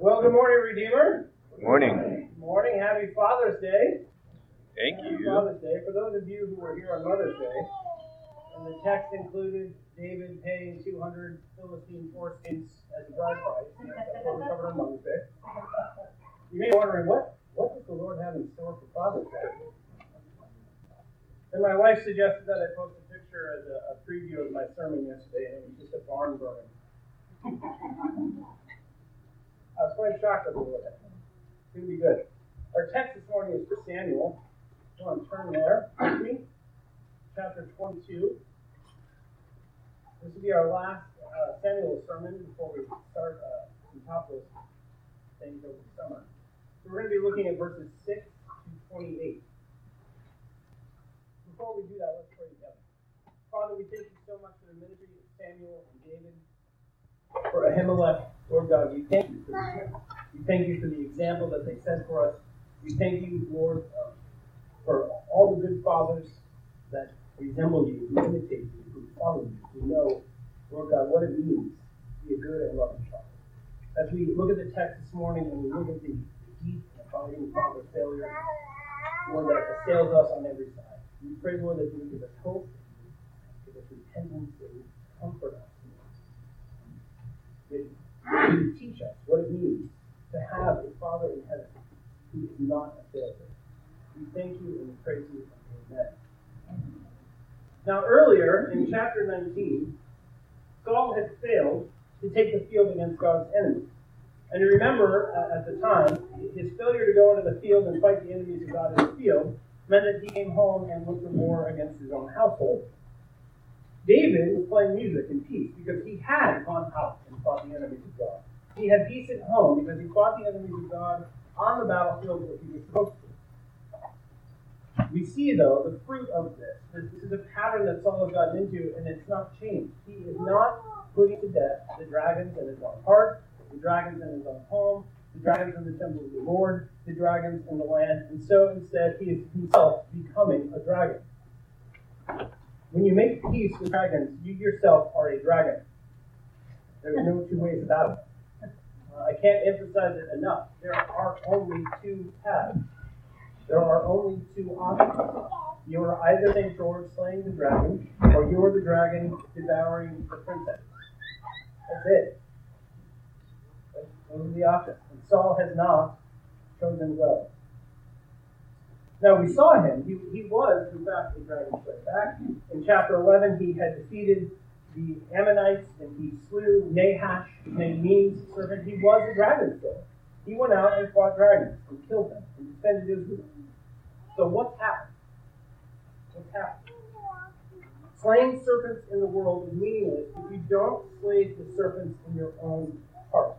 Well, good morning, Redeemer. Good Morning. Good morning. Happy Father's Day. Thank Happy you. Father's Day. For those of you who were here on Mother's Day, and the text included David paying 200 Philistine foreskins as a bride price. That's what we covered on Mother's Day. You may be wondering, what, what does the Lord have in store for Father's Day? And my wife suggested that I post a picture as a, a preview of my sermon yesterday, and it was just a barn burning. I was quite shocked at the Lord. It's going to be good. Our text this morning is 1 Samuel. Go on, turn there with me. Chapter 22. This will be our last uh, Samuel sermon before we start uh, some topless things over the summer. So we're going to be looking at verses 6 to 28. Before we do that, let's pray together. Father, we thank you so much for the ministry of Samuel and David, for Ahimelech. Lord God, we thank you for. We thank you for the example that they set for us. We thank you, Lord, uh, for all the good fathers that resemble you, who imitate you, who follow you, who know, Lord God, what it means to be a good and loving father. As we look at the text this morning and we look at the deep and abiding father failure, Lord, that assails us on every side, we pray, Lord, that you give us hope, give us repentance, would comfort us. Teach us what it means to have a Father in heaven who is not a failure. We thank you and we praise you. Amen. Now, earlier in chapter 19, Saul had failed to take the field against God's enemies. And remember, uh, at the time, his failure to go into the field and fight the enemies of God in the field meant that he came home and looked for war against his own household. David was playing music in peace because he had gone out fought the enemies of God. He had peace at home because he fought the enemies of God on the battlefield where he was supposed to. We see, though, the fruit of this. This is a pattern that Saul has gotten into, and it's not changed. He is not putting to death the dragons in his own heart, the dragons in his own home, the dragons in the temple of the Lord, the dragons in the land, and so instead he is himself becoming a dragon. When you make peace with dragons, you yourself are a dragon. There's no two ways about it. Uh, I can't emphasize it enough. There are only two paths. There are only two options. You are either St. George slaying the dragon, or you are the dragon devouring the princess. That's it. Those are the options. And Saul has not chosen well. Now we saw him. He, he was, in fact, a dragon slayer. Back in chapter 11, he had defeated the Ammonites and he slew Nahash, Naomi's servant. He was a dragon slayer. He went out and fought dragons and killed them and defended Israel. So what's happened? What's happened? Slaying serpents in the world is meaningless if you don't slay the serpents in your own heart.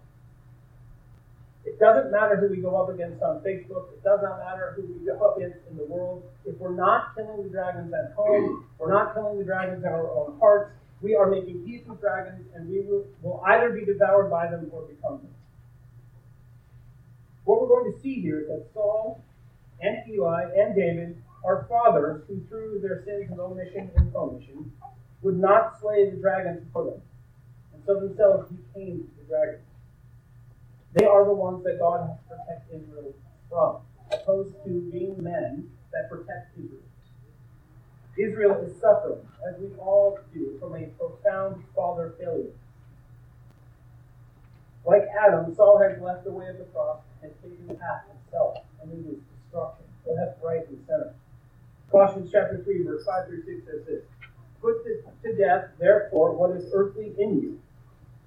It doesn't matter who we go up against on Facebook. It does not matter who we go up against in the world. If we're not killing the dragons at home, we're not killing the dragons in our own hearts, we are making peace with dragons, and we will, either be devoured by them or become them. What we're going to see here is that Saul and Eli and David are fathers who, through their sins of omission and commission, would not slay the dragons for them, and so themselves became the dragons. They are the ones that God has to protect Israel from, opposed to being men that protect Israel. Israel is suffering, as we all do, from a profound father failure. Like Adam, Saul has left the way of the cross and taken the path himself, and it is destruction, left, right, and center. Colossians chapter 3, verse 5 through 6 says this Put to death, therefore, what is earthly in you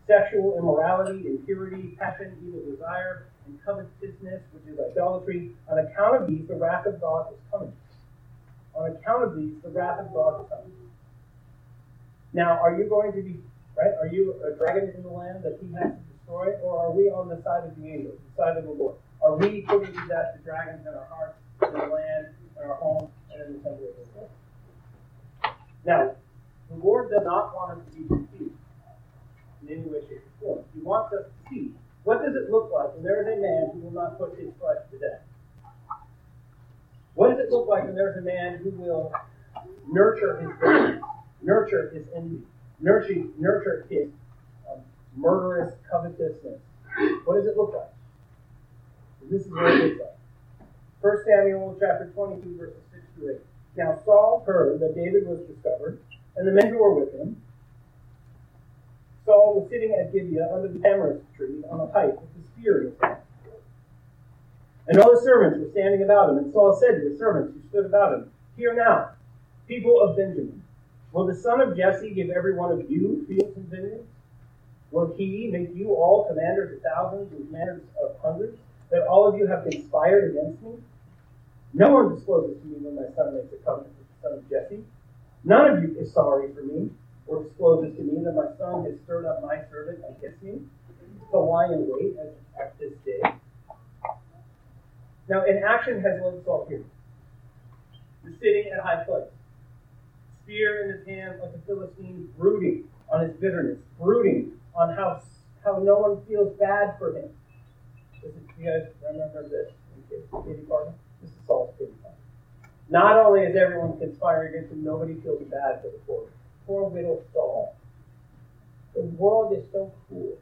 sexual immorality, impurity, passion, evil desire, and covetousness, which is idolatry. On account of these, the wrath of God is coming. On account of these, the wrath of God coming. Now, are you going to be, right? Are you a dragon in the land that he has to destroy, or are we on the side of the angels, the side of the Lord? Are we putting to death the dragons in our hearts, in the land, in our home, and in the temple of the Lord? Now, the Lord does not want us to be confused in any way, shape, or form. He wants us to see what does it look like when there is a man who will not put his flesh to death. What does it look like when there's a man who will nurture his bitterness, nurture his envy, nurture, nurture his um, murderous covetousness? What does it look like? This is what it looks like. 1 Samuel chapter 22, verses 6 to 8. Now Saul heard that David was discovered, and the men who were with him. Saul was sitting at Gibeah under the tamarisk tree on a height with a spear in his hand. And all the servants were standing about him. And Saul said to the servants who stood about him, Hear now, people of Benjamin, will the son of Jesse give every one of you fields and vineyards? Will he make you all commanders of thousands and commanders of hundreds, that all of you have conspired against me? No one discloses to me when my son makes a covenant with the son of Jesse. None of you is sorry for me, or discloses to me that my son has stirred up my servant against me, to why in wait at this day. Now, in action has led Saul here. He's sitting at a high place, spear in his hand like a Philistine, brooding on his bitterness, brooding on how how no one feels bad for him. Does you guys remember this in pity party? This is Saul's pity party. Not only is everyone conspiring against him, nobody feels bad for the poor, poor widow Saul. The world is so cool.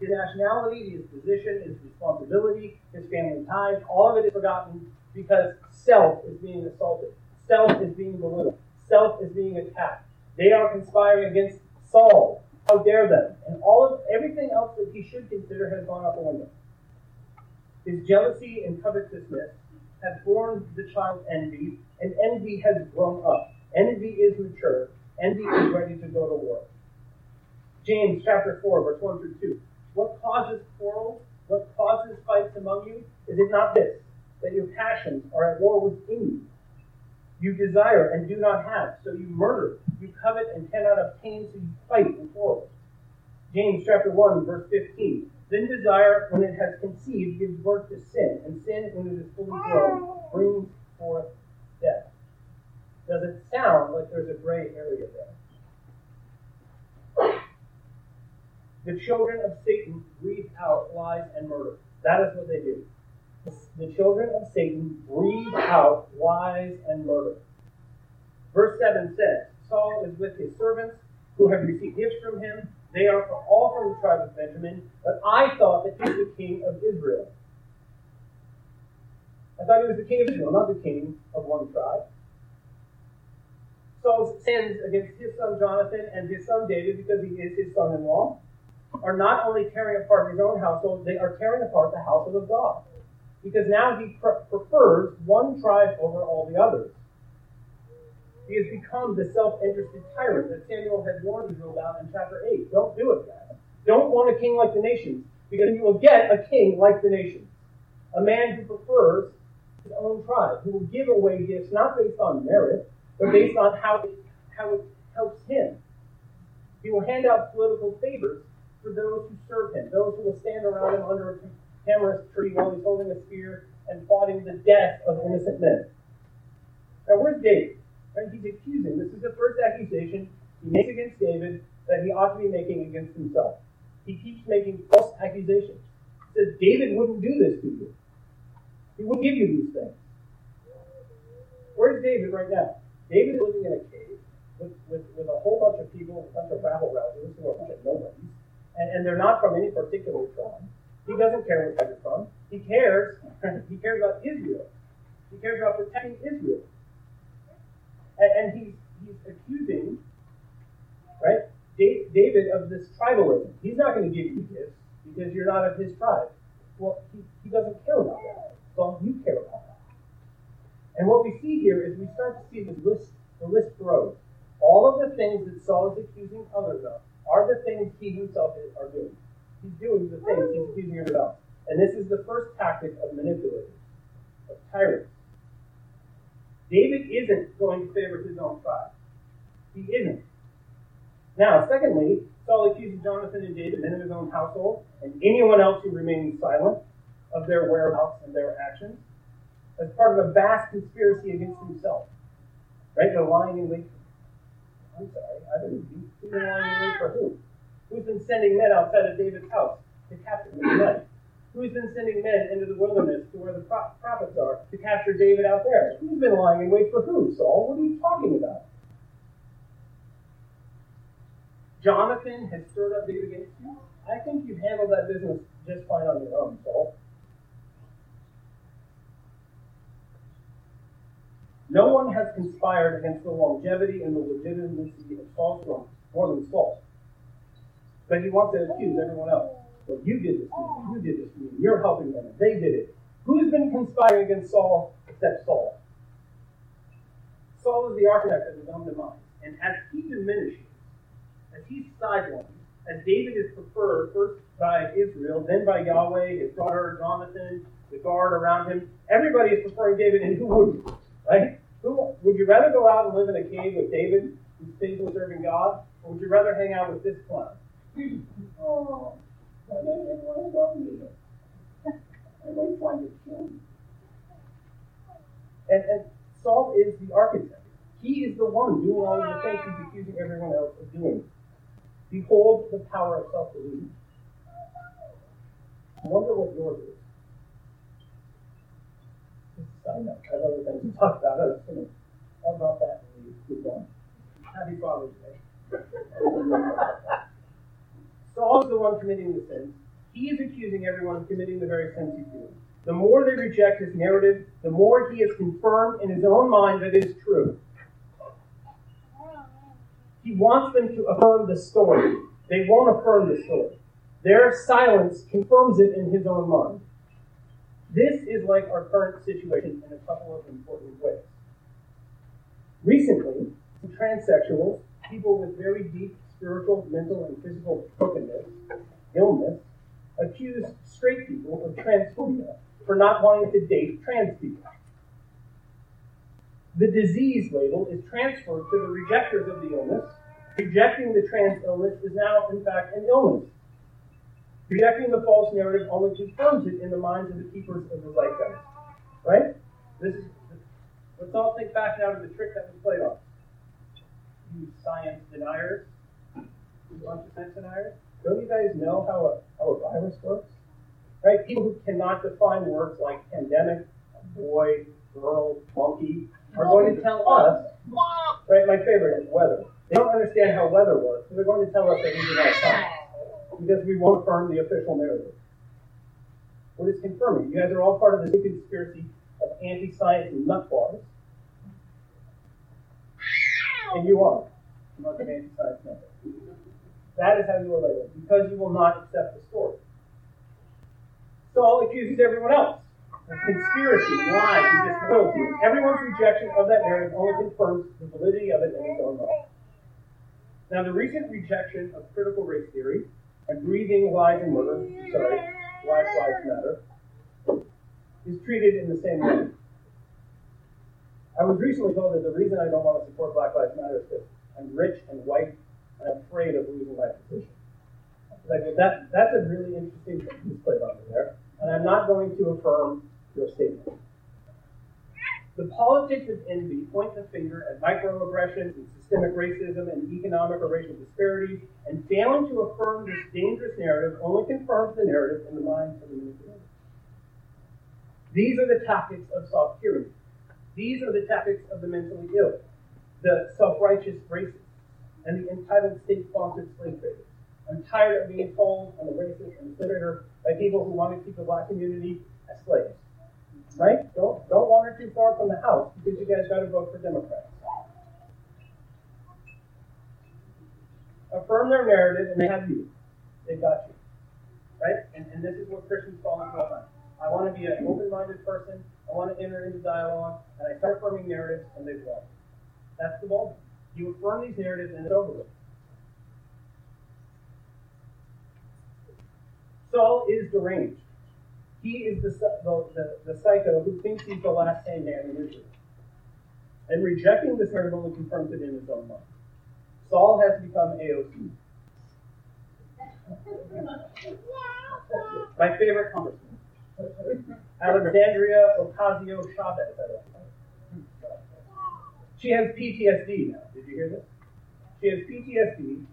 His nationality, his position, his responsibility, his family ties, all of it is forgotten because self is being assaulted. Self is being belittled. Self is being attacked. They are conspiring against Saul. How dare them? And all of everything else that he should consider has gone out the window. His jealousy and covetousness have born the child envy, and envy has grown up. Envy is mature. Envy is ready to go to war. James chapter 4, verse 1 through 2. What causes quarrels? What causes fights among you? Is it not this, that your passions are at war within you? You desire and do not have, so you murder. You covet and cannot obtain, so you fight and quarrel. James chapter 1, verse 15. Then desire, when it has conceived, gives birth to sin, and sin, when it is fully grown, brings forth death. Does it sound like there's a gray area there? The children of Satan breathe out lies and murder. That is what they do. The children of Satan breathe out lies and murder. Verse 7 says, Saul is with his servants who have received gifts from him. They are from all from the tribe of Benjamin, but I thought that he was the king of Israel. I thought he was the king of Israel, not the king of one tribe. Saul sins against his son Jonathan and his son David because he is his son in law are not only tearing apart his own household, they are tearing apart the household of God. Because now he pre- prefers one tribe over all the others. He has become the self-interested tyrant that Samuel had warned Israel about in chapter 8. Don't do it, guys. Don't want a king like the nations, because you will get a king like the nations. A man who prefers his own tribe, who will give away gifts not based on merit, but based on how it, how it helps him. He will hand out political favors for those who serve him, those who will stand around him under a tamarisk tree while he's holding a spear and plotting the death of innocent men. Now, where's David? Right? He's accusing. This is the first accusation he makes against David that he ought to be making against himself. He keeps making false accusations. He says David wouldn't do this to you. He wouldn't give you these things. Where's David right now? David is living in a cave with, with, with a whole bunch of people, a bunch of rabble rousers who are a bunch of nobodies and, and they're not from any particular tribe. He doesn't care where they're from. He cares. he cares about Israel. He cares about protecting Israel. And, and he's he's accusing, right, David of this tribalism. He's not going to give you gifts because you're not of his tribe. Well, he, he doesn't care about that. So you care about that. And what we see here is we start to see the list, the list grows. All of the things that Saul is accusing others of are the things he himself is, are doing. He's doing the things he's accusing everyone of. And this is the first tactic of manipulators, of tyrants. David isn't going to favor his own tribe. He isn't. Now, secondly, Saul accuses Jonathan and David, men of his own household, and anyone else who remains silent of their whereabouts and their actions, as part of a vast conspiracy against himself. Right? They're lying in wait I'm sorry, I didn't. Who's been for who? Who's been sending men outside of David's house to capture him tonight? Who's been sending men into the wilderness to where the prophets are to capture David out there? Who's been lying in wait for who, Saul? What are you talking about? Jonathan has stirred up David against you. I think you've handled that business just fine on your own, Saul. No one has conspired against the longevity and the legitimacy of Saul's throne more than Saul. But he wants to accuse everyone else. Well, you did this you did this to me, you're helping them, they did it. Who's been conspiring against Saul except Saul? Saul is the architect of his own demise. And as he diminishes, as he's sidelined, as David is preferred first by Israel, then by Yahweh, his daughter Jonathan, the guard around him, everybody is preferring David, and who wouldn't? Right? Who would you rather go out and live in a cave with David, who's faithfully serving God, or would you rather hang out with this clown? oh, I didn't want to go me. I was trying to kill me. And, and Saul is the architect. He is the one doing all the things he's accusing everyone else of doing. Behold the power of self. I wonder what yours is. I know. I have other things to talk about. To about that when we move on. Happy Father's Day. Saul is the one committing the sins. He is accusing everyone of committing the very sins he's doing. The more they reject his narrative, the more he is confirmed in his own mind that it is true. He wants them to affirm the story. They won't affirm the story. Their silence confirms it in his own mind. This is like our current situation in a couple of important ways. Recently, transsexuals, people with very deep spiritual, mental, and physical brokenness, illness, accuse straight people of transphobia for not wanting to date trans people. The disease label is transferred to the rejectors of the illness. Rejecting the trans illness is now, in fact, an illness. Rejecting the false narrative only confirms it in the minds of the keepers of the zeitgeist. Right? This is. Let's all think back now to the trick that was played on. You science deniers, you bunch of science deniers. Don't you guys know how a, how a virus works? Right? People who cannot define words like pandemic, boy, girl, monkey, are going to tell us, right? My favorite is weather. They don't understand how weather works, so they're going to tell us that we do not science because we won't affirm the official narrative. What is confirming? You guys are all part of the new conspiracy of anti-science nut bars. And you are. Are the anti-science nut That is how you are labeled, because you will not accept the story. Saul accuses everyone else of conspiracy, lies, and disloyalty. Everyone's rejection of that narrative only confirms the validity of it in its own right. Now, the recent rejection of critical race theory breathing lies and murder, sorry, Black Lives Matter, is treated in the same way. I was recently told that the reason I don't want to support Black Lives Matter is because I'm rich and white and I'm afraid of losing my position. Like that, that's a really interesting played over there, and I'm not going to affirm your statement. The politics of envy point the finger at microaggressions and systemic racism and economic or racial disparities, and failing to affirm this dangerous narrative only confirms the narrative in the minds of the manipulator. These are the tactics of soft tyranny. These are the tactics of the mentally ill, the self-righteous racists, and the entitled state-sponsored slave traders. I'm tired of being told I'm a racist and a by people who want to keep the black community as slaves. Right? Don't don't wander too far from the house because you guys got to vote for Democrats. Affirm their narrative, and they have you. They've got you. Right? And, and this is what Christians fall into time. I want to be an open-minded person. I want to enter into dialogue, and I start affirming narratives, and they've won. That's the ball. You affirm these narratives, and it's over with. Saul is deranged. He is the, the, the, the psycho who thinks he's the last sane man in Israel. And rejecting this narrative only confirms it in his own mind. Saul has become AOC. My favorite congressman. Alexandria Ocasio Chavez. She has PTSD now. Did you hear this? She has PTSD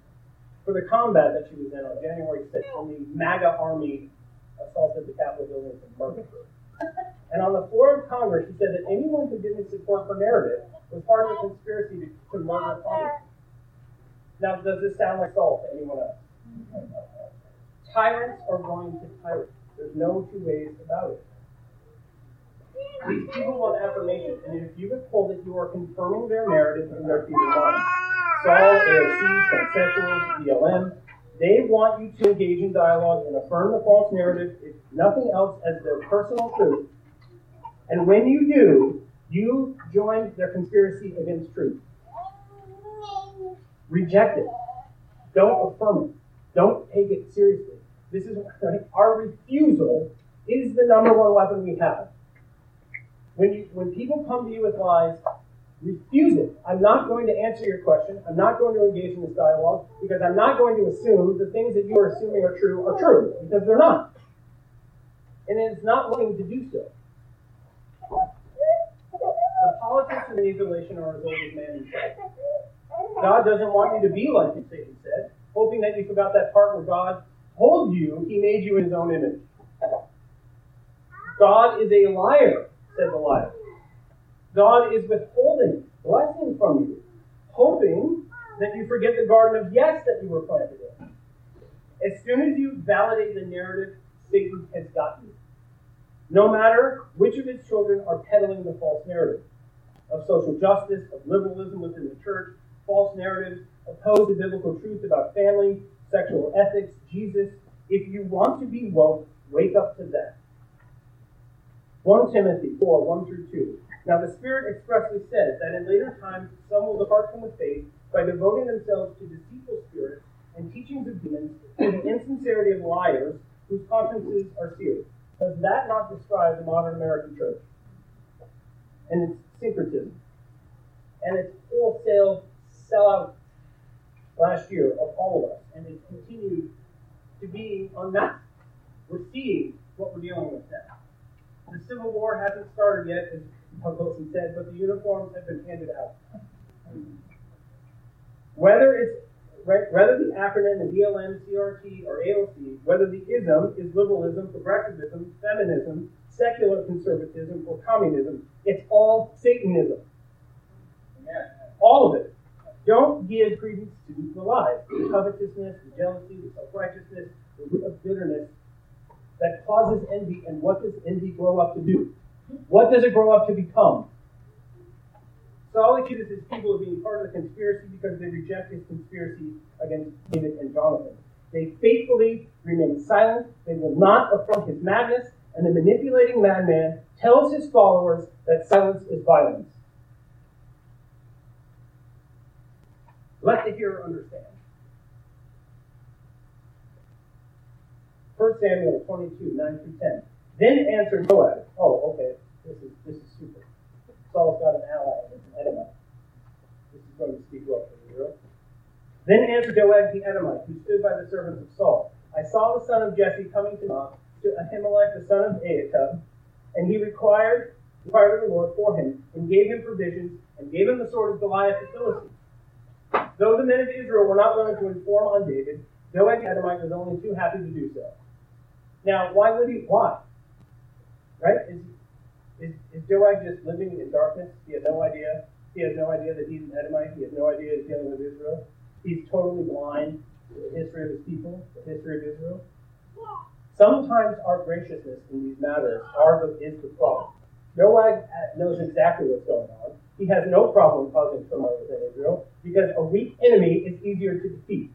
for the combat that she was in on January 6th when the MAGA army assaulted the Capitol building and murdered her. And on the floor of Congress, she said that anyone who didn't support her narrative was part of a conspiracy to, to murder Congress. Now, does this sound like Saul to anyone else? Tyrants are going to tyrant. There's no two ways about it. These people want affirmation, and if you get told that you are confirming their narrative in their future mind, Saul, AOC, transsexuals, BLM, they want you to engage in dialogue and affirm the false narrative, if nothing else, as their personal truth. And when you do, you join their conspiracy against truth. Reject it. Don't affirm it. Don't take it seriously. This is our refusal is the number one weapon we have. When you when people come to you with lies, refuse it. I'm not going to answer your question. I'm not going to engage in this dialogue because I'm not going to assume the things that you are assuming are true are true because they're not. And it's not willing to do so. The politics of manipulation are as old as man himself. God doesn't want you to be like Satan said, hoping that you forgot that part where God told you he made you in his own image. God is a liar, said the liar. God is withholding blessing from you, hoping that you forget the garden of yes that you were planted in. As soon as you validate the narrative, Satan has got you. No matter which of his children are peddling the false narrative of social justice, of liberalism within the church, false narratives opposed to biblical truth about family, sexual ethics, Jesus. If you want to be woke, wake up to that. 1 Timothy 4 1 through 2. Now the Spirit expressly says that in later times some will depart from the faith by devoting themselves to deceitful spirits and teachings of demons, to the insincerity of liars whose consciences are seared. Does that not describe the modern American church? And its syncretism, and its wholesale sellout last year of all of us, and it continues to be unmasked. We're seeing what we're dealing with now. The Civil War hasn't started yet, as Doug Wilson said, but the uniforms have been handed out. Whether it's whether the acronym is BLM, CRT, or AOC, whether the ism is liberalism, progressivism, feminism, secular conservatism, or communism, it's all Satanism. All of it. Don't give credence to the lies, the covetousness, the jealousy, the self-righteousness, the root of bitterness that causes envy. And what does envy grow up to do? What does it grow up to become? Saul accuses his people of being part of the conspiracy because they reject his conspiracy against David and Jonathan. They faithfully remain silent. They will not affront his madness. And the manipulating madman tells his followers that silence is violence. Let the hearer understand. 1 Samuel 22, 9 through 10. Then answered Doeg. Oh, okay. This is this is super. Saul's got an ally in Edomite. This is going to speak well for Israel. Then answered Doeg the Edomite, who stood by the servants of Saul. I saw the son of Jesse coming to Nob, to Ahimelech the son of Ahitub, and he required required of the Lord for him, and gave him provisions, and gave him the sword of Goliath the Philistine. Though the men of Israel were not willing to inform on David, Doeg Edomite was only too happy to do so. Now, why would he? Why? Right? Is, is, is Doeg just living in darkness? He has no idea. He has no idea that he's an Edomite. He has no idea he's dealing with Israel. He's totally blind to the history of his people, the history of Israel. Sometimes our graciousness in these matters are the, is the problem. Doeg knows exactly what's going on. He has no problem causing turmoil within Israel because a weak enemy is easier to defeat.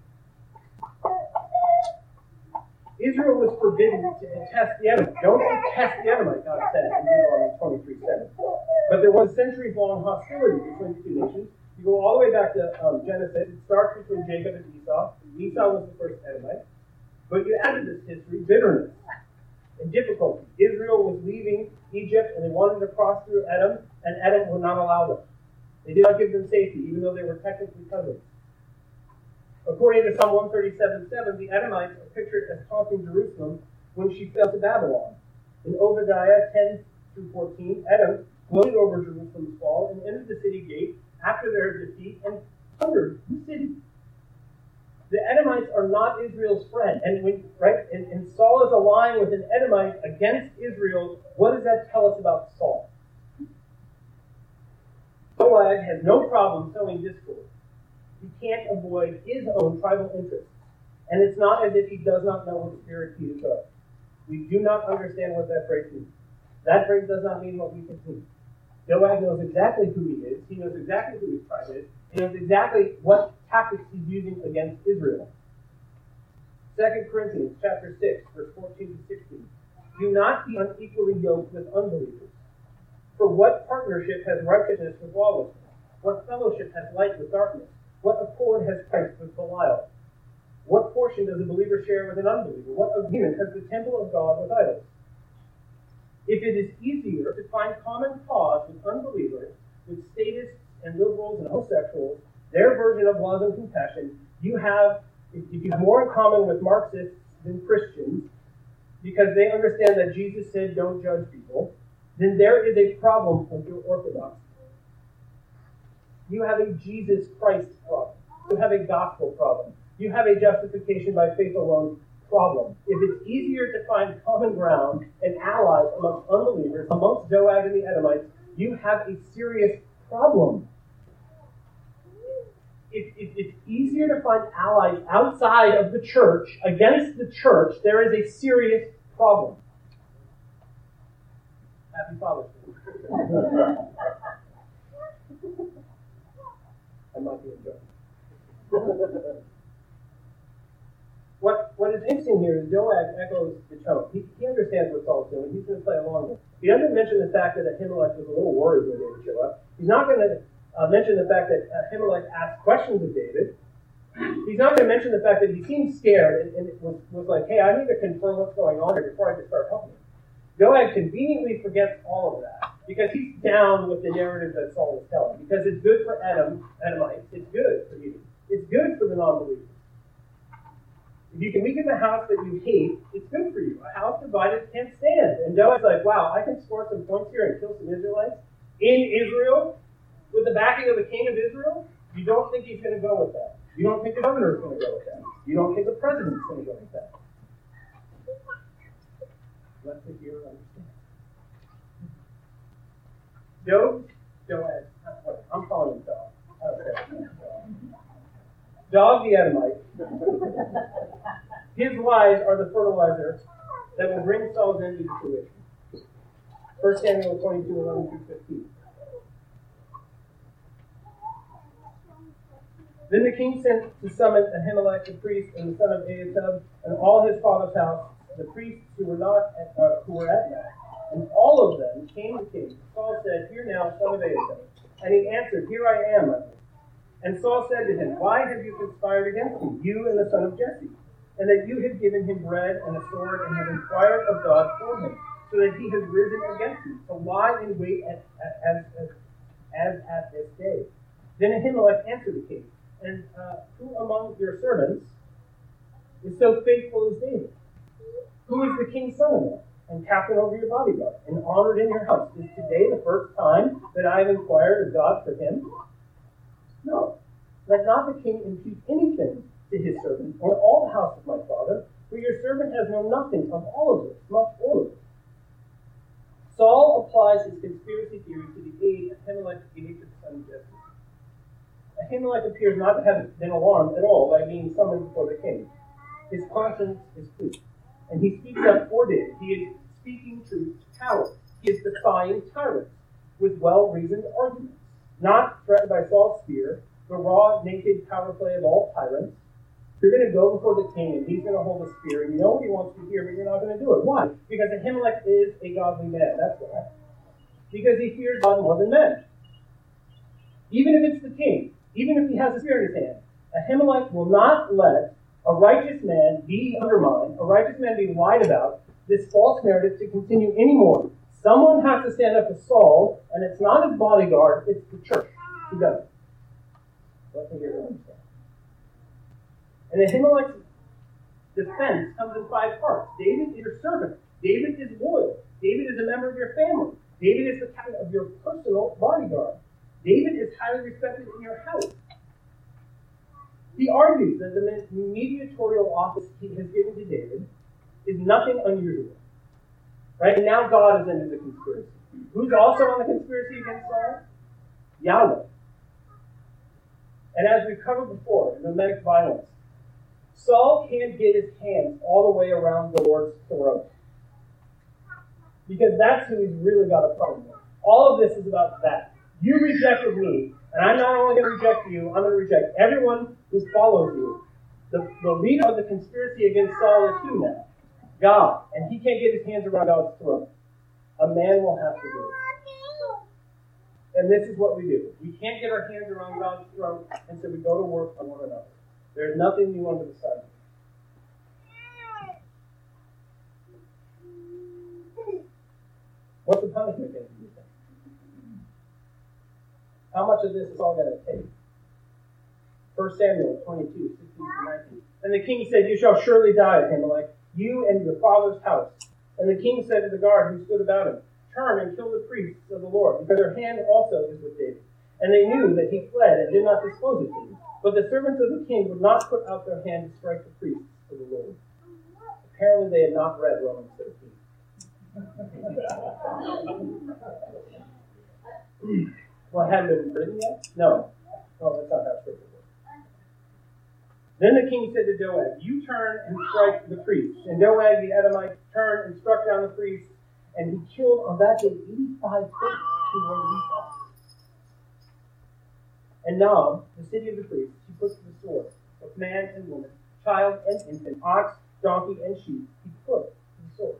Israel was forbidden to test the enemy. Don't test the enemy, God said in Deuteronomy 23 7. But there was centuries long hostility between the two nations. You go all the way back to um, Genesis. It starts between Jacob and Esau. Esau was the first Edomite. But you added this history bitterness and difficulty. Israel was leaving Egypt and they wanted to cross through Edom, and Edom would not allow them. They did not give them safety, even though they were technically cousins. According to Psalm 137 7, the Edomites are pictured as taunting Jerusalem when she fell to Babylon. In Obadiah 10 through 14, Edom gloated over Jerusalem's fall and entered the city gate after their defeat and plundered the city. The Edomites are not Israel's friend. And when, right, and, and Saul is allying with an Edomite against Israel, what does that tell us about Saul? Doeg has no problem sowing discord he can't avoid his own tribal interests And it's not as if he does not know what spirit he is of. We do not understand what that phrase means. That phrase does not mean what we think means. Doeg knows exactly who he is. He knows exactly who his tribe is. He knows exactly what tactics he's using against Israel. 2 Corinthians chapter 6, verse 14 to 16. Do not be unequally yoked with unbelievers. For what partnership has righteousness with lawlessness? What fellowship has light with darkness? What accord has Christ with Belial? What portion does a believer share with an unbeliever? What agreement has the temple of God with idols? If it is easier to find common cause with unbelievers, with statists and liberals and homosexuals, their version of love and compassion, you have, if you have more in common with Marxists than Christians, because they understand that Jesus said, don't judge people, then there is a problem with your orthodoxy. You have a Jesus Christ problem. You have a gospel problem. You have a justification by faith alone problem. If it's easier to find common ground and allies amongst unbelievers, amongst Doeg and the Edomites, you have a serious problem. If, if it's easier to find allies outside of the church against the church, there is a serious problem. Happy Father's Day. I might be enjoying. what, what is interesting here is Doeg echoes the tone. He, he understands what Saul's doing. He's going to play along with it. He doesn't mention the fact that Ahimelech was a little worried when David showed up. He's not going to uh, mention the fact that Ahimelech asked questions of David. He's not going to mention the fact that he seemed scared and, and was, was like, hey, I need to confirm what's going on here before I just start helping him. Doeg conveniently forgets all of that because he's down with the narrative that Saul is telling. Because it's good for Adam, Edomites. It's good for you. It's good for the non-believers. If you can weaken the house that you hate, it's good for you. A house divided can't stand. And Doeg's like, wow, I can score some points here and kill some Israelites in Israel with the backing of the king of Israel. You don't think he's going to go with that. You don't think the governor is going to go with that. You don't think the president is going to go with that. Let the hearer understand. Job, Joab, I'm calling him Dog. Okay. Dog the Edomite. His lies are the fertilizer that will bring Saul's end to fruition. 1 Samuel 22, 11 through 15. Then the king sent to summon Ahimelech the priest and the son of Ahitub and all his father's house, the priests who were not at, uh, who were at Gath. And all of them came to king. Saul said, Hear now, son of Ahitub. And he answered, Here I am. And Saul said to him, Why have you conspired against me, you and the son of Jesse? And that you have given him bread and a sword and have inquired of God for him, so that he has risen against you. So lie in wait at, as, as, as at this day. Then Ahimelech answered the king, and uh, who among your servants is so faithful as David? Who is the king's son-in-law and captain over your bodyguard and honored in your house? Is today the first time that I have inquired of God for him? No. Let not the king impute anything to his servant or all the house of my father, for your servant has known nothing of all of this, much or Saul applies his conspiracy theory to the aid Ahimelech gave to the son of Jesse. Ahimelech appears not to have been alarmed at all by being summoned before the king. His conscience is clear, and he speaks up for David. He is speaking truth to power. He is defying tyrants with well-reasoned arguments, not threatened by Saul's spear, the raw, naked power play of all tyrants. You're going to go before the king, and he's going to hold a spear, and you know what he wants to hear, but you're not going to do it. Why? Because Ahimelech is a godly man. That's why. Because he fears God more than men. Even if it's the king, even if he has a spear in his hand. Will not let a righteous man be undermined, a righteous man be lied about, this false narrative to continue anymore. Someone has to stand up to Saul, and it's not his bodyguard, it's the church who does it. It understand. And Ahimelech's defense comes in five parts. David is your servant. David is loyal. David is a member of your family. David is the captain of your personal bodyguard. David is highly respected in your house. He argues that the mediatorial office he has given to David is nothing unusual. Right? And now God is into the conspiracy. Who's also on the conspiracy against Saul? Yahweh. And as we've covered before, in domestic violence, Saul can't get his hands all the way around the Lord's throat. Because that's who he's really got a problem with. All of this is about that. You rejected me, and I'm not only going to reject you, I'm going to reject everyone who follows you. The, the leader of the conspiracy against Saul is who now? God. And he can't get his hands around God's throat. A man will have to do it. And this is what we do. We can't get our hands around God's throat, and so we go to work on one another. There's nothing new under the sun. What's the punishment going? How much of this is all going to take? 1 Samuel 22, 16 to 19. And the king said, You shall surely die, Ahimelech, you and your father's house. And the king said to the guard who stood about him, Turn and kill the priests of the Lord, because their hand also is with David. And they knew that he fled and did not disclose it to them. But the servants of the king would not put out their hand to strike the priests of the Lord. Apparently, they had not read Romans 13. well, it hadn't been written yet? No. No, that's not how scripture works. Then the king said to Doeg, You turn and strike the priests. And Doeg the Edomite turned and struck down the priests, and he killed on that day 85 priests who were Esau. And Nob, the city of the priests, he put to the sword, both man and woman, child and infant, ox, donkey, and sheep, he put to the sword.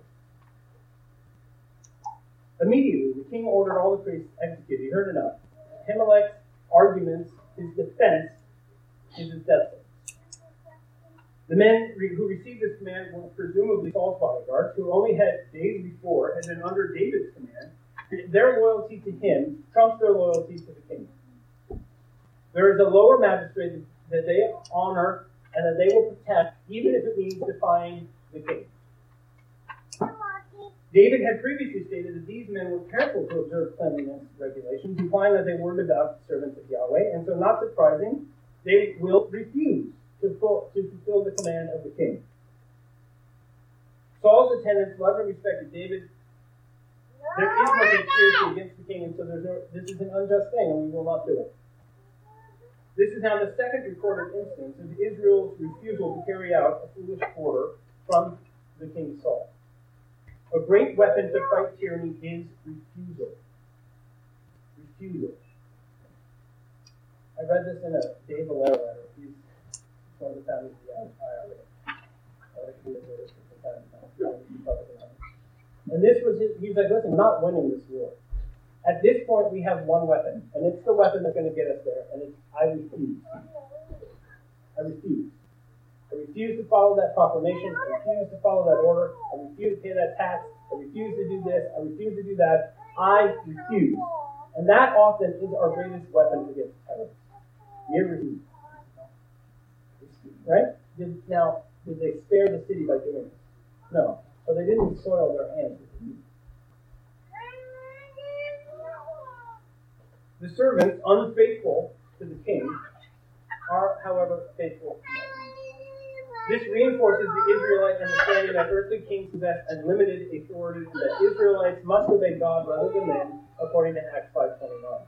Immediately, the king ordered all the priests executed. He heard enough. Ahimelech's arguments, his defense, is his death The men who received this command were presumably Saul's bodyguards, who only had days before had been under David's command. Their loyalty to him trumps their loyalty to the king. There is a lower magistrate that they honor and that they will protect, even if it means defying the king. David had previously stated that these men were careful to observe cleanliness regulations, implying that they were devout servants of Yahweh, and so, not surprising, they will refuse to, to fulfill the command of the king. Saul's attendants loved and respected David. There is no conspiracy against the king, and so there's no, this is an unjust thing, and we will not do it. This is now the second recorded instance of Israel's refusal to carry out a foolish order from the king Saul. A great weapon to fight tyranny is refusal. Refusal. I read this in a de Valera letter. He's one of the founders of the IRA. And this was his, he's like, listen, not winning this war. At this point, we have one weapon, and it's the weapon that's going to get us there, and it's I refuse. I refuse. I refuse to follow that proclamation. I refuse to follow that order. I refuse to pay that tax. I refuse to do this. I refuse to do that. I refuse. And that often is our greatest weapon against terrorists. You refuse. Right? Did, now, did they spare the city by doing this? No. So they didn't soil their hands The servants, unfaithful to the king, are, however, faithful This reinforces the Israelite understanding that earthly kings possess unlimited authority and that Israelites must obey God rather than men, according to Acts 5.29.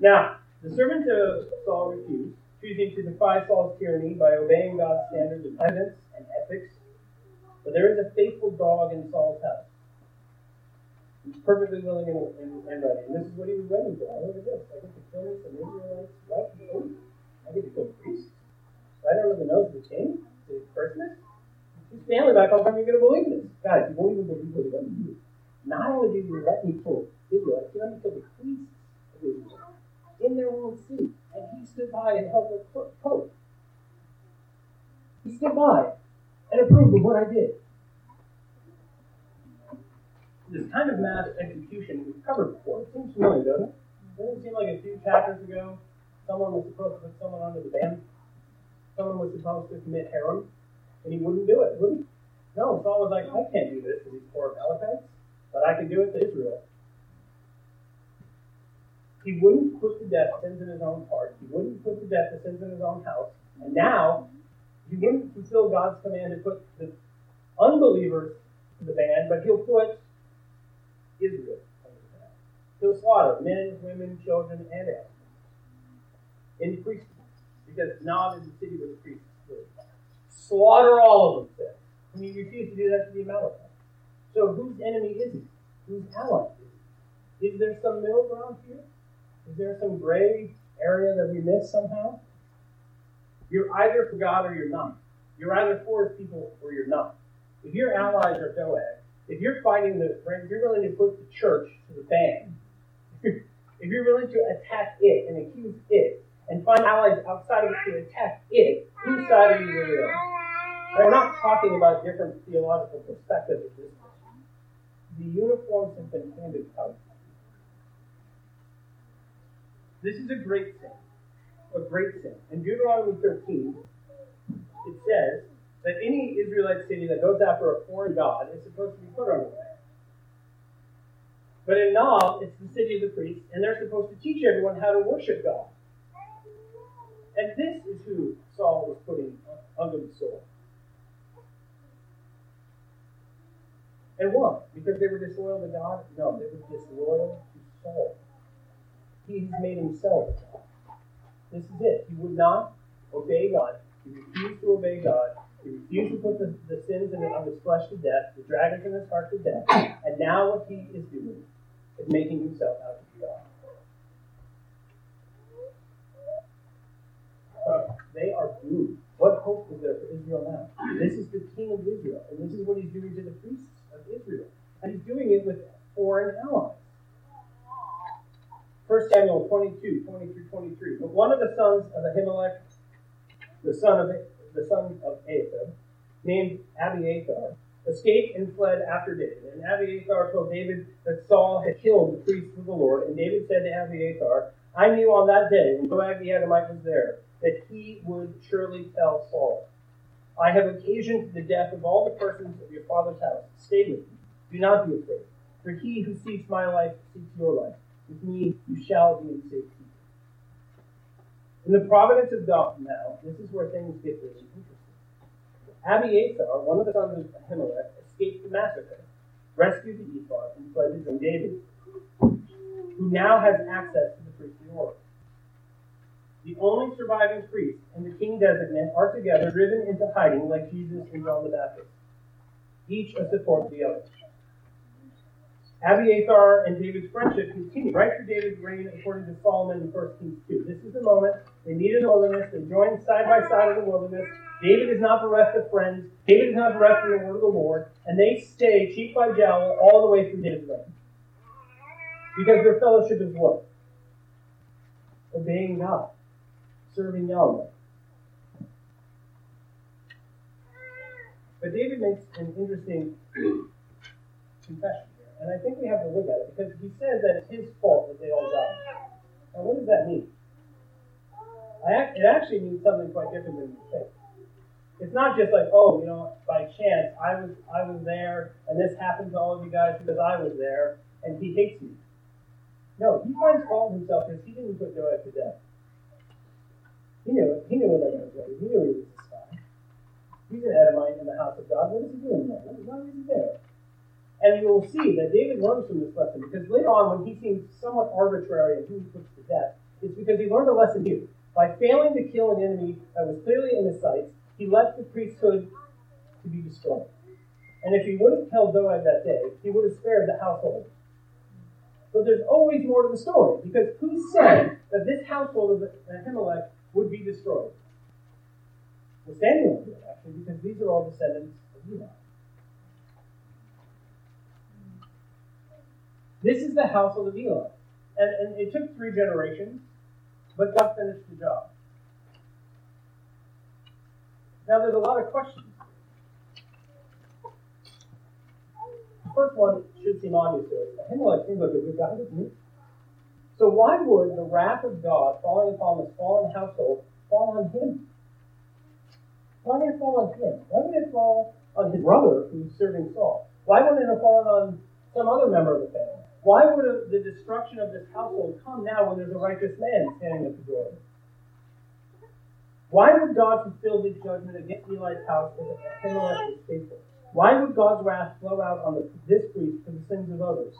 Now, the servants of Saul refused, choosing to defy Saul's tyranny by obeying God's standards of ethics and ethics. But there is a faithful dog in Saul's house He's perfectly willing and, ready. And this is what he was ready for. Look at this. I get to kill some Israelites I get to kill priests right under the nose of the king. It's Christmas. His family back home, you're going to believe this. Guys, you won't even believe what he let do. Not only did he let me kill Israel, he let me kill the priests of Israel in their own city. And he stood by and held their coat. He stood by and approved of what I did this kind of mass execution we've covered before. It seems familiar, doesn't it? Doesn't it seem like a few chapters ago, someone was supposed to put someone under the ban? Someone was supposed to commit herem, and he wouldn't do it, would he? No, Saul was like, I can't do this to these poor Amalekites, but I can do it to Israel. He wouldn't put to death sins in his own heart. He wouldn't put to death the sins in his own house. And now, he wouldn't fulfill God's command to put the unbelievers to the ban, but he'll put Israel He'll slaughter men, women, children, and animals in the priesthood, because Nob in the city where the priests live. slaughter all of them. And he refused to do that to the Amalekites. So whose enemy is he? Whose ally is he? Is there some middle ground here? Is there some gray area that we miss somehow? You're either for God or you're not. You're either for his people or you're not. If your allies are Doeg, if you're fighting the, if you're willing to put the church to the ban, if you're willing to attack it and accuse it, and find allies outside of it to attack it, whose side are you really on? We're not talking about different theological perspectives at this point. The uniforms have been handed out. This is a great sin. A great sin. In Deuteronomy 13, it says that any Israelite city that goes after a foreign god is supposed to be put on the land. But in Nob, it's the city of the priests, and they're supposed to teach everyone how to worship God. And this is who Saul was putting under the sword. And what? Because they were disloyal to God? No, they were disloyal to Saul. He's made himself. This is it. He would not obey God. He refused to obey God. He refused to put the, the sins in, of his flesh to death, the dragons in his heart to death. And now what he is doing is making himself out to be God. They are doomed. What hope is there for Israel now? This is the king of Israel, and this is what he's doing to the priests of Israel. And he's doing it with foreign allies. 1 Samuel 22, 20 through 23. But one of the sons of Ahimelech, the son of the son of Ahitub, named Abiathar, escaped and fled after David. And Abiathar told David that Saul had killed the priests of the Lord. And David said to Abiathar, I knew on that day, when Doeg the Edomite was there, that he would surely tell Saul, I have occasioned the death of all the persons of your father's house. Stay with me. Do not be afraid. For he who seeks my life seeks your life. With me you shall be in safety. In the providence of God now, this is where things get really interesting. Abiathar, one of the sons of Ahimelech, escaped the massacre, rescued the ephod, and fled to join David, who now has access to. The only surviving priest and the king designate are together driven into hiding like Jesus and John the Baptist, each a support of the other. Abiathar and David's friendship continued right through David's reign according to Solomon in 1 Kings 2. This is the moment they meet in the wilderness, they join side by side in the wilderness. David is not bereft of friends, David is not bereft of the word of the Lord, and they stay cheek by jowl all the way through David's reign. Because their fellowship is what? Obeying God serving Yahweh. But David makes an interesting confession here, and I think we have to look at it because he says that it's his fault that they all died. Now, what does that mean? it actually means something quite different than you think. It's not just like, oh, you know, by chance I was I was there, and this happened to all of you guys because I was there, and he hates me. No, he finds fault himself because he didn't put Doeg to death. He knew. He knew what they were doing. He knew he was a spy. He's an Edomite in the house of God. What is he doing there? Why is he there? And you will see that David learns from this lesson because later on, when he seems somewhat arbitrary in who he puts to death, it's because he learned a lesson here. By failing to kill an enemy that was clearly in his sights, he left the priesthood to be destroyed. And if he would have killed Doeg that day, he would have spared the household. But there's always more to the story, because who said that this household of Ahimelech would be destroyed. Well, Samuel did, actually, because these are all descendants of Eli. This is the household of Eli. And, and it took three generations, but God finished the job. Now, there's a lot of questions. The first one should seem obvious to us. Ahimelech seems like a good guy, doesn't he? So why would the wrath of God falling upon this fallen household fall on him? Why would it fall on him? Why would it fall on his brother who's serving Saul? Why wouldn't it have fallen on some other member of the family? Why would the destruction of this household come now when there's a righteous man standing at the door? Why would God fulfill his judgment against Eli's house if Ahimelech is faithful? Why would God's wrath flow out on the, this priest for the sins of others?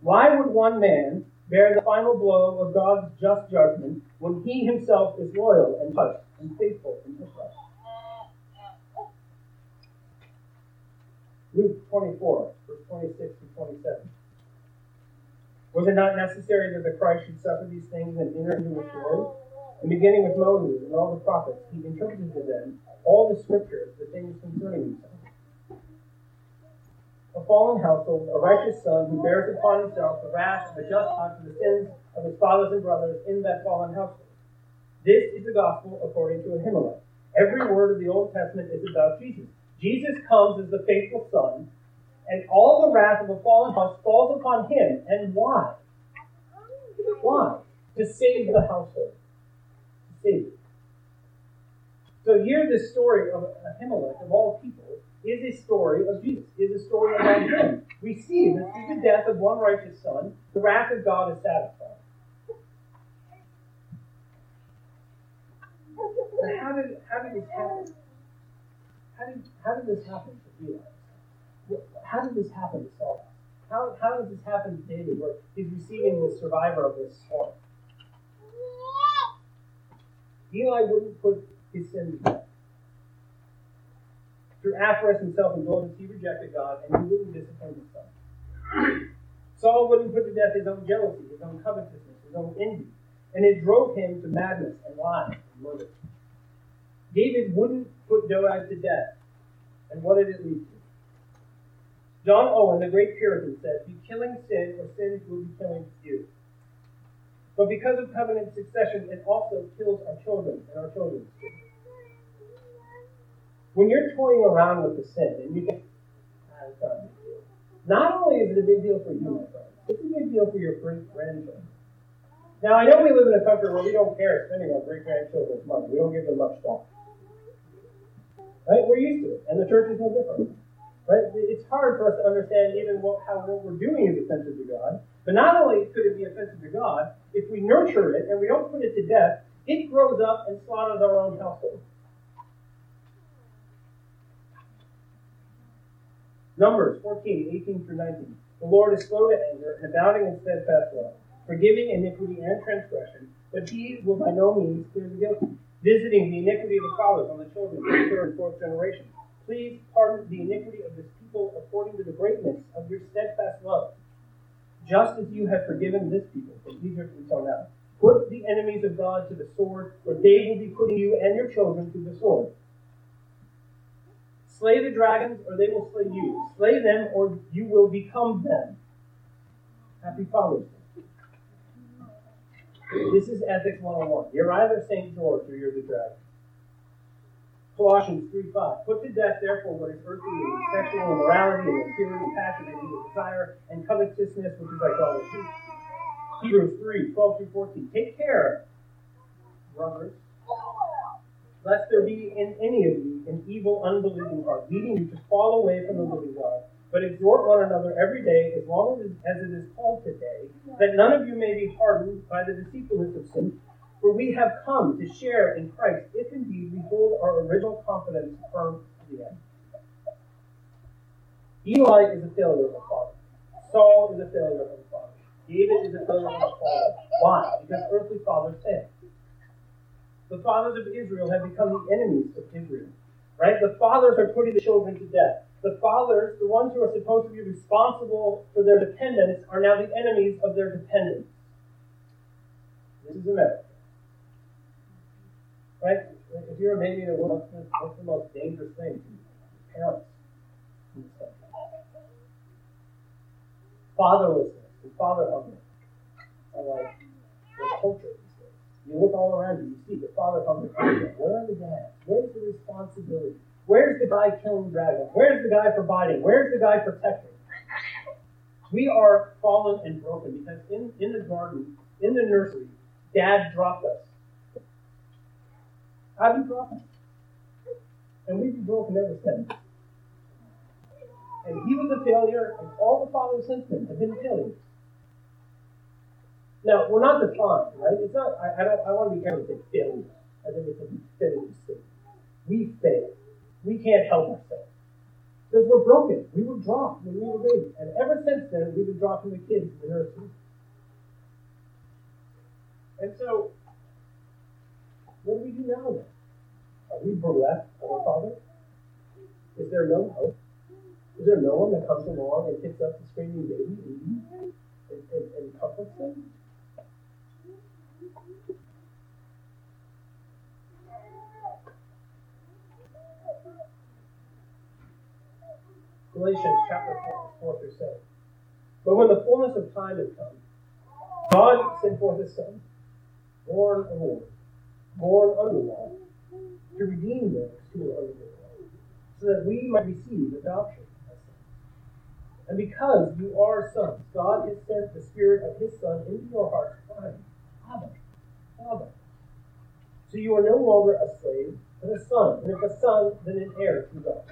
Why would one man bear the final blow of God's just judgment when he himself is loyal and just and faithful in his life. Luke 24, verse 26 to 27. Was it not necessary that the Christ should suffer these things and enter into his glory? And beginning with Moses and all the prophets, he interpreted to them all the scriptures, the things concerning himself. A fallen household, a righteous son who bears upon himself the wrath of a just God for the sins of his fathers and brothers in that fallen household. This is the gospel according to Ahimelech. Every word of the Old Testament is about Jesus. Jesus comes as the faithful son, and all the wrath of a fallen house falls upon him. And why? Why? To save the household. To save. So here, the story of Ahimelech, of all people, is a story of Jesus, is a story about him. We see that through the death of one righteous son, the wrath of God is satisfied. But how did how did this happen? How did how did this happen to Eli? How did this happen to Saul? How, how does this happen to David where he's receiving the survivor of this storm? Eli wouldn't put his sin death. Through Ahasuerus himself indulgence, he rejected God and he wouldn't son. Saul wouldn't put to death his own jealousy, his own covetousness, his own envy, and it drove him to madness and lies and murder. David wouldn't put Doeg to death. And what did it lead to? John Owen, the great Puritan, said, Be killing sin, or sin will be killing you. But because of covenant succession, it also kills our children and our children's children. When you're toying around with the sin, and you it's not. Not only is it a big deal for you, my friend, it's a big deal for your great grandchildren. Now, I know we live in a country where we don't care spending our great grandchildren's money. We don't give them much thought. Right? We're used to it, and the church is no different. Right? It's hard for us to understand even what, how what we're doing is offensive to God. But not only could it be offensive to God, if we nurture it and we don't put it to death, it grows up and slaughters our own household. Numbers 14, 18 through 19. The Lord is slow to anger and abounding in steadfast love, forgiving iniquity and transgression, but he will by no means clear the guilty visiting the iniquity of the fathers on the children of the third and fourth generation. Please pardon the iniquity of this people according to the greatness of your steadfast love, just as you have forgiven this people from Egypt until now. Put the enemies of God to the sword, or they will be putting you and your children to the sword. Slay the dragons, or they will slay you. Slay them, or you will become them. Happy Father's Day. This is Ethics 101. You're either St. George or you're the dragon. Colossians 3.5. Put to death, therefore, what is earthly sexual immorality and impurity, passion, and desire, and covetousness, which is idolatry. Hebrews 3, 12 through 14. Take care, brothers, lest there be in any of you an evil, unbelieving heart, leading you to fall away from the living God but exhort one another every day, as long as it is called today, that none of you may be hardened by the deceitfulness of sin. For we have come to share in Christ, if indeed we hold our original confidence firm to the end. Eli is a failure of a father. Saul is a failure of a father. David is a failure of a father. Why? Because earthly fathers failed. The fathers of Israel have become the enemies of Israel. Right? The fathers are putting the children to death the fathers, the ones who are supposed to be responsible for their dependents, are now the enemies of their dependents. This is America. Right? If you're a baby in a what's the most dangerous thing? Parents. Fatherlessness and father hunger are like the culture. You look all around you, you see the father hunger. Where are the dads? Where's the responsibility? Where's the guy killing dragons? Where's the guy providing? Where's the guy protecting? We are fallen and broken because in, in the garden, in the nursery, dad dropped us. He drop us? And we've been broken ever since. And he was a failure, and all the fathers since have been failures. Now, we're not defined, right? It's not, I, I don't, I want to be careful say failure. I think it's a failure state. We fail. We can't help ourselves. Because we're broken. We were dropped when we were babies. And ever since then, we've been dropping the kids in the nursery. And so, what do we do now then? Are we bereft of our Father? Is there no hope? Is there no one that comes along and picks up the screaming baby and, and, and comforts them? Galatians chapter 4, 4 through 7. But when the fullness of time had come, God sent forth his Son, born of woman, born under law, to redeem those who were under the law, so that we might receive adoption as sons. And because you are sons, God has sent the Spirit of His Son into your hearts, crying, Abba, Father. So you are no longer a slave, but a son, and if a son, then an heir through God.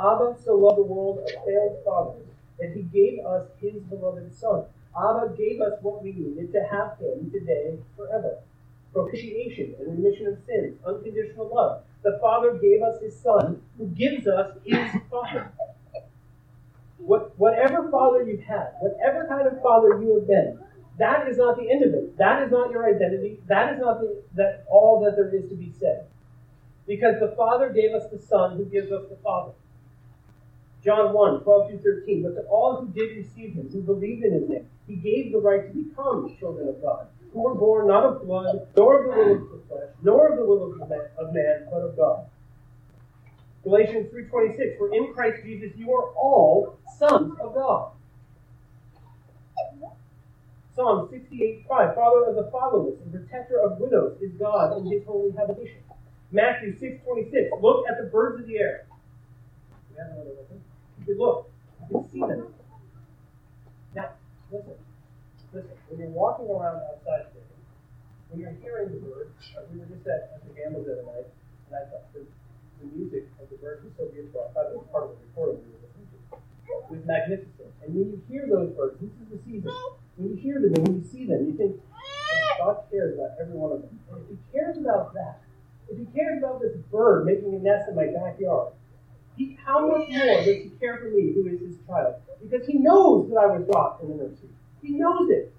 Abba so loved the world of failed fathers that he gave us his beloved Son. Abba gave us what we needed to have him today forever. Propitiation and remission of sins, unconditional love. The Father gave us his Son, who gives us his Father. What, whatever father you've had, whatever kind of father you have been, that is not the end of it. That is not your identity. That is not the, that all that there is to be said. Because the Father gave us the Son who gives us the Father. John 1, 12 through 13. But to all who did receive him, who believed in his name, he gave the right to become children of God, who were born not of blood, nor of the will of the flesh, nor of the will of man, of man but of God. Galatians 3.26, For in Christ Jesus you are all sons of God. Psalm 68.5, Father of the fatherless and protector of widows is God in his holy habitation. Matthew 6.26, Look at the birds of the air you look. You can see them. Now, listen. Listen. When you're walking around outside today, when you're hearing the birds, we were just at, at the Gambles the other night, and I thought the, the music of the birds was so beautiful. I thought it was part of the recording we were listening to. It was magnificent. And when you hear those birds, this is the season. When you hear them and when you see them, you think, God cares about every one of them. And if He cares about that, if He cares about this bird making a nest in my backyard, he, how much more does he care for me, who is his child? Because he knows that I was dropped in the nursery. He knows it.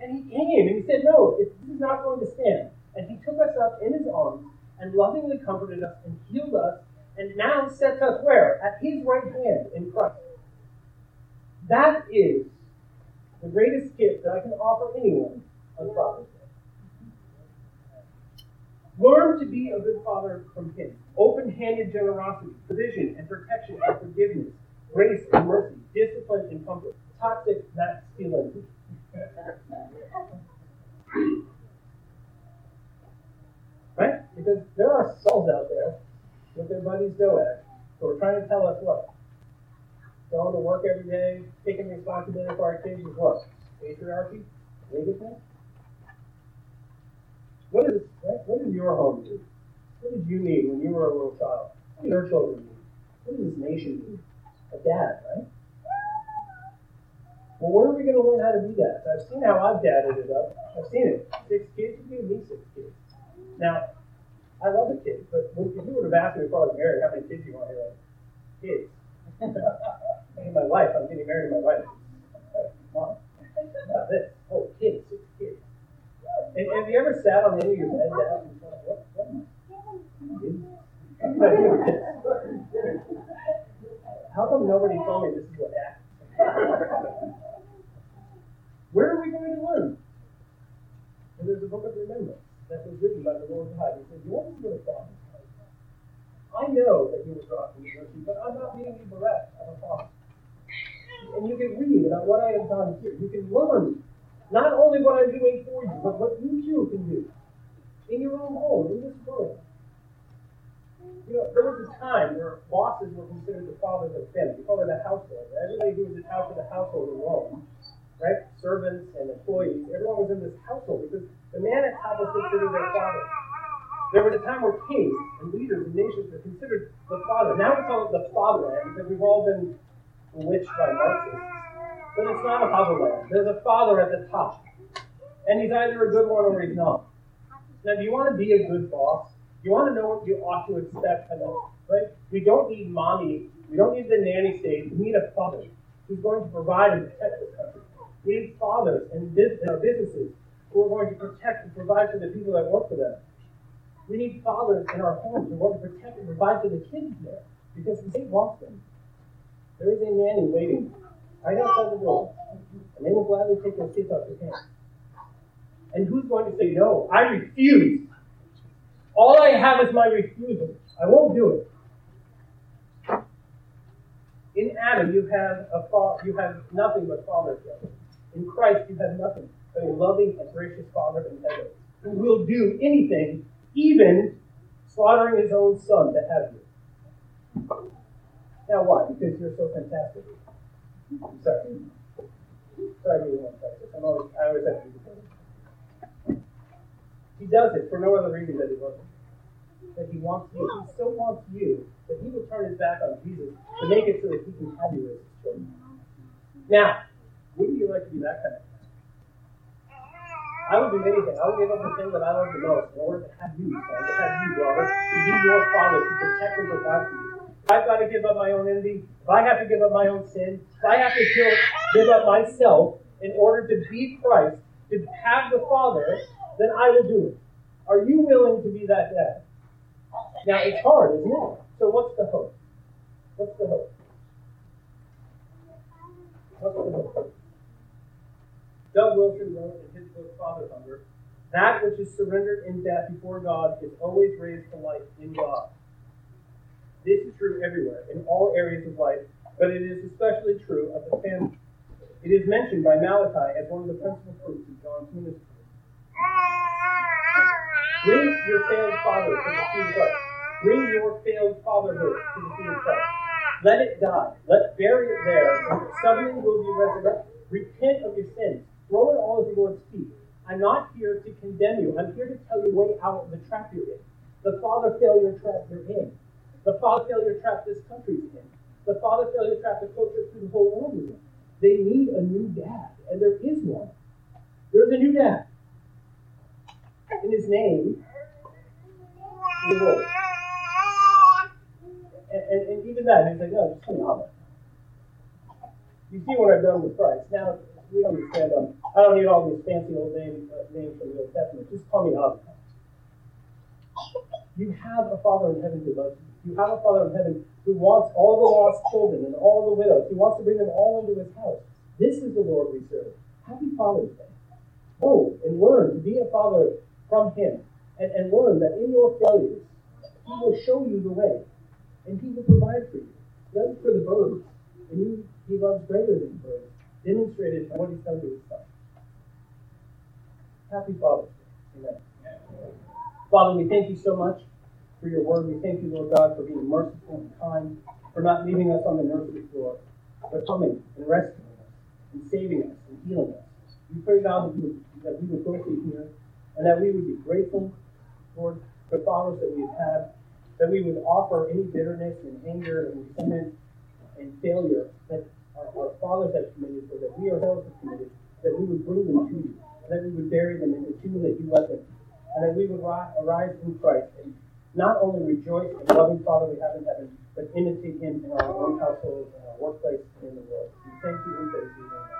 And he came and he said, No, this is not going to stand. And he took us up in his arms and lovingly comforted us and healed us and now sets us where? At his right hand in Christ. That is the greatest gift that I can offer anyone on Father's. Learn to be a good father from him. Open handed generosity, provision and protection and forgiveness, grace and mercy, discipline and comfort, toxic masculinity. right? Because there are souls out there with their buddies Doeg who are trying to tell us what? Going to work every day, taking responsibility for our kids is what? Patriarchy? Wickedness? What is what does your home do? What did you need when you were a little child? What do your children need? What does this nation need? A dad, right? Well, where are we going to learn how to be dads? I've seen how I've dadded it up. I've seen it. Six kids, you give me six kids. Now, I love a kid, but if you would have asked me before I was married how many kids you want, you're like, kids. my wife, I'm getting married to my wife. Mom, not this. Oh, kids, six kids. Have you ever sat on the end of your bed down How come nobody told me this is what happened? Where are we going to learn? And there's a book of remembrance that was written by the Lord God. He said, Yours is what a father I know that you were brought from mercy, but I'm not being you bereft of a father. And you can read about what I have done here. You can learn not only what I'm doing for you, but what you too can do in your own home, in this world. You know, there was a time where bosses were considered the fathers of family. You call it a household. Everybody who was attached to the household Rome, right? Servants and employees, everyone was in this household because the man at top was considered their father. There was a time where kings and leaders and nations were considered the father. Now we call it the fatherland because we've all been bewitched by Marxists. But it's not a fatherland. There's a father at the top. And he's either a good one or he's not. Now, do you want to be a good boss? You want to know what you ought to expect from them, right? We don't need mommy. We don't need the nanny state. We need a father who's going to provide and protect this country. We need fathers in our businesses who are going to protect and provide for the people that work for them. We need fathers in our homes who want to protect and provide for the kids there because the state wants them. There is a nanny waiting right outside the door, and they will gladly take those kids off your hands. And who's going to say, no, I refuse? All I have is my refusal. I won't do it. In Adam, you have a fa- you have nothing but father In Christ, you have nothing but a loving and gracious Father in heaven who will do anything, even slaughtering his own son to have you. Now, why? Because you're so fantastic. Sorry. Sorry, I'm always, I always have to do He does it for no other reason than he loves you. That he wants you. He still wants you. That he will turn his back on Jesus to make it so that he can have you as his children. Now, wouldn't you like to be that kind of I would do anything. I would give up the thing that I love the most in order to have you, to have you, brother, to be your father, to protect and provide for you. I've got to give up my own envy, if I have to give up my own sin, if I have to kill, give up myself in order to be Christ, to have the Father, then I will do it. Are you willing to be that dad? Now, it's hard, isn't it? So, what's the hope? What's the hope? What's the hope? Doug Wilson wrote in his book Father Hunger that which is surrendered in death before God is always raised to life in God. This is true everywhere, in all areas of life, but it is especially true of the family. It is mentioned by Malachi as one of the principal fruits of John's ministry. Bring your failed father to the feet of Christ. Bring your failed fatherhood to the feet of Christ. Let it die. Let bury it there, and suddenly will be resurrected. Repent of your sins. Throw it all at the Lord's feet. I'm not here to condemn you. I'm here to tell you way out of the trap you're in. The father failure trap you're in. The father failure trap this country's in. The father failure trap the culture through the whole world. They need a new dad, and there is one. There's a new dad. In his name, Lord. And, and, and, even that, he's like, no, call me You see what I've done with Christ. Now, we don't understand, um, I don't need all these fancy old names, uh, names from the Old Testament. Just call me Abba. You have a Father in heaven who loves you. You have a Father in heaven who wants all the lost children and all the widows. He wants to bring them all into his house. This is the Lord we serve. Happy Father's Day. Go and learn to be a father from him and, and learn that in your failures, he will show you the way and he will provide for you. Does for the birds, and you, he loves greater than birds, demonstrated by what he's done to his son. Happy Father's Day. Amen. Father, we thank you so much for your word. We thank you, Lord God, for being merciful and kind, for not leaving us on the nursery floor, but coming and rescuing us and saving us and healing us. We pray, God, that, we would, that we would go through here and that we would be grateful, Lord, for fathers that we've had, that we would offer any bitterness and anger and resentment and failure that our, our fathers have committed, or that we ourselves have committed, that we would bring them to you, that we would bury them in the tomb that you let them, and that we would arise in Christ and not only rejoice in the loving Father we have in heaven, but imitate him in our own household, in our workplace, in the world. We thank you and praise you.